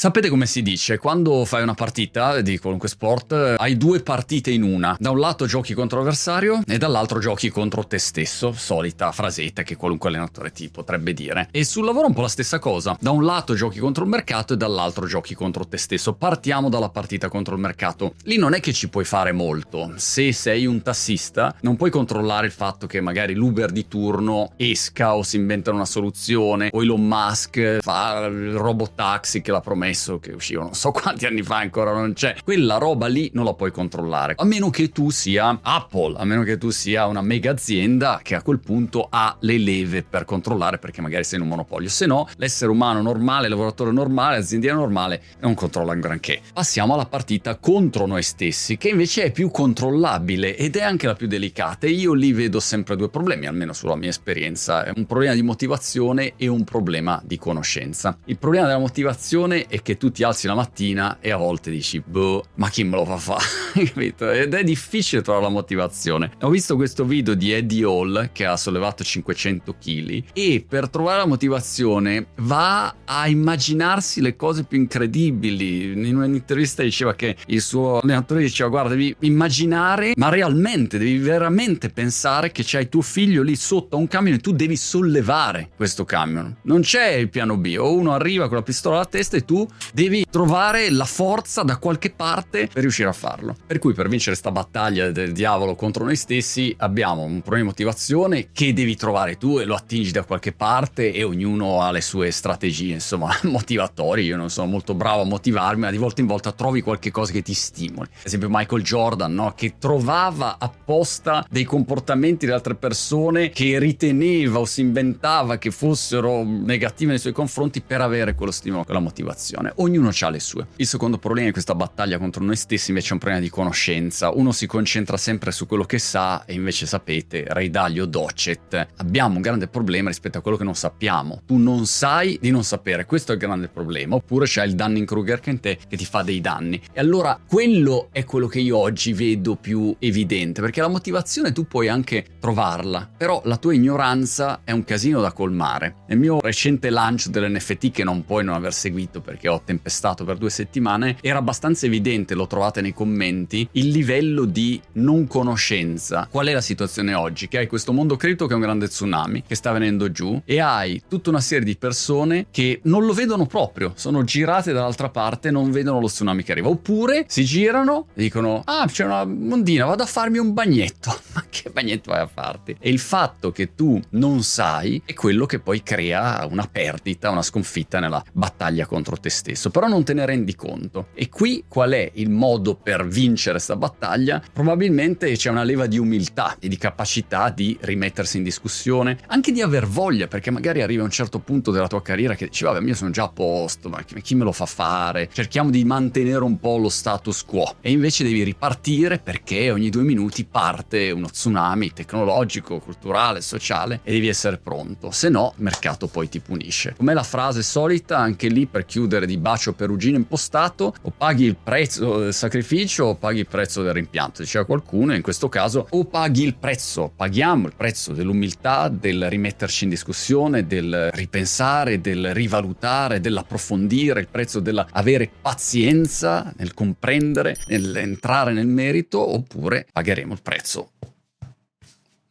Sapete come si dice? Quando fai una partita di qualunque sport, hai due partite in una. Da un lato giochi contro l'avversario e dall'altro giochi contro te stesso. Solita frasetta che qualunque allenatore ti potrebbe dire. E sul lavoro è un po' la stessa cosa. Da un lato giochi contro il mercato e dall'altro giochi contro te stesso. Partiamo dalla partita contro il mercato. Lì non è che ci puoi fare molto. Se sei un tassista, non puoi controllare il fatto che magari l'Uber di turno esca o si inventa una soluzione o Elon Musk fa il robot taxi che l'ha promesso promesso che usciva non so quanti anni fa ancora non c'è. Quella roba lì non la puoi controllare. A meno che tu sia Apple, a meno che tu sia una mega azienda che a quel punto ha le leve per controllare perché magari sei in un monopolio. Se no, l'essere umano normale, lavoratore normale, azienda normale non controlla un granché. Passiamo alla partita contro noi stessi, che invece è più controllabile ed è anche la più delicata. E io lì vedo sempre due problemi, almeno sulla mia esperienza. Un problema di motivazione e un problema di conoscenza. Il problema della motivazione è che tu ti alzi la mattina e a volte dici, boh, ma chi me lo fa fare? Capito? Ed è difficile trovare la motivazione. Ho visto questo video di Eddie Hall che ha sollevato 500 kg e per trovare la motivazione va a immaginarsi le cose più incredibili. In un'intervista diceva che il suo allenatore diceva, guarda, devi immaginare, ma realmente, devi veramente pensare che c'hai tuo figlio lì sotto a un camion e tu devi sollevare questo camion. Non c'è il piano B, o uno arriva con la pistola alla testa e tu devi trovare la forza da qualche parte per riuscire a farlo. Per cui per vincere questa battaglia del diavolo contro noi stessi abbiamo un problema di motivazione che devi trovare tu e lo attingi da qualche parte e ognuno ha le sue strategie, insomma, motivatori. Io non sono molto bravo a motivarmi, ma di volta in volta trovi qualche cosa che ti stimoli. Ad esempio Michael Jordan, no? che trovava apposta dei comportamenti di altre persone che riteneva o si inventava che fossero negative nei suoi confronti per avere quello stimolo, quella motivazione motivazione, ognuno ha le sue. Il secondo problema di questa battaglia contro noi stessi invece è un problema di conoscenza. Uno si concentra sempre su quello che sa e invece sapete, Ray Dalio Docet, abbiamo un grande problema rispetto a quello che non sappiamo. Tu non sai di non sapere, questo è il grande problema. Oppure c'è il Dunning-Kruger che in te che ti fa dei danni. E allora quello è quello che io oggi vedo più evidente, perché la motivazione tu puoi anche trovarla, però la tua ignoranza è un casino da colmare. Nel mio recente lancio dell'NFT che non puoi non aver seguito perché ho tempestato per due settimane, era abbastanza evidente, lo trovate nei commenti, il livello di non conoscenza. Qual è la situazione oggi? Che hai questo mondo cripto che è un grande tsunami che sta venendo giù e hai tutta una serie di persone che non lo vedono proprio, sono girate dall'altra parte non vedono lo tsunami che arriva. Oppure si girano e dicono, ah c'è una mondina, vado a farmi un bagnetto. Ma che bagnetto vai a farti? E il fatto che tu non sai è quello che poi crea una perdita, una sconfitta nella battaglia contro te stesso, però non te ne rendi conto. E qui qual è il modo per vincere questa battaglia? Probabilmente c'è una leva di umiltà e di capacità di rimettersi in discussione, anche di aver voglia, perché magari arriva a un certo punto della tua carriera che dici, vabbè, io sono già a posto, ma chi me lo fa fare? Cerchiamo di mantenere un po' lo status quo. E invece devi ripartire perché ogni due minuti parte uno tsunami tecnologico, culturale, sociale e devi essere pronto. Se no, il mercato poi ti punisce. Com'è la frase solita, anche lì per chiudere di bacio perugino impostato, o paghi il prezzo del sacrificio o paghi il prezzo del rimpianto, diceva qualcuno, in questo caso o paghi il prezzo, paghiamo il prezzo dell'umiltà, del rimetterci in discussione, del ripensare, del rivalutare, dell'approfondire, il prezzo dell'avere pazienza nel comprendere, nell'entrare nel merito, oppure pagheremo il prezzo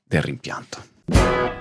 del rimpianto.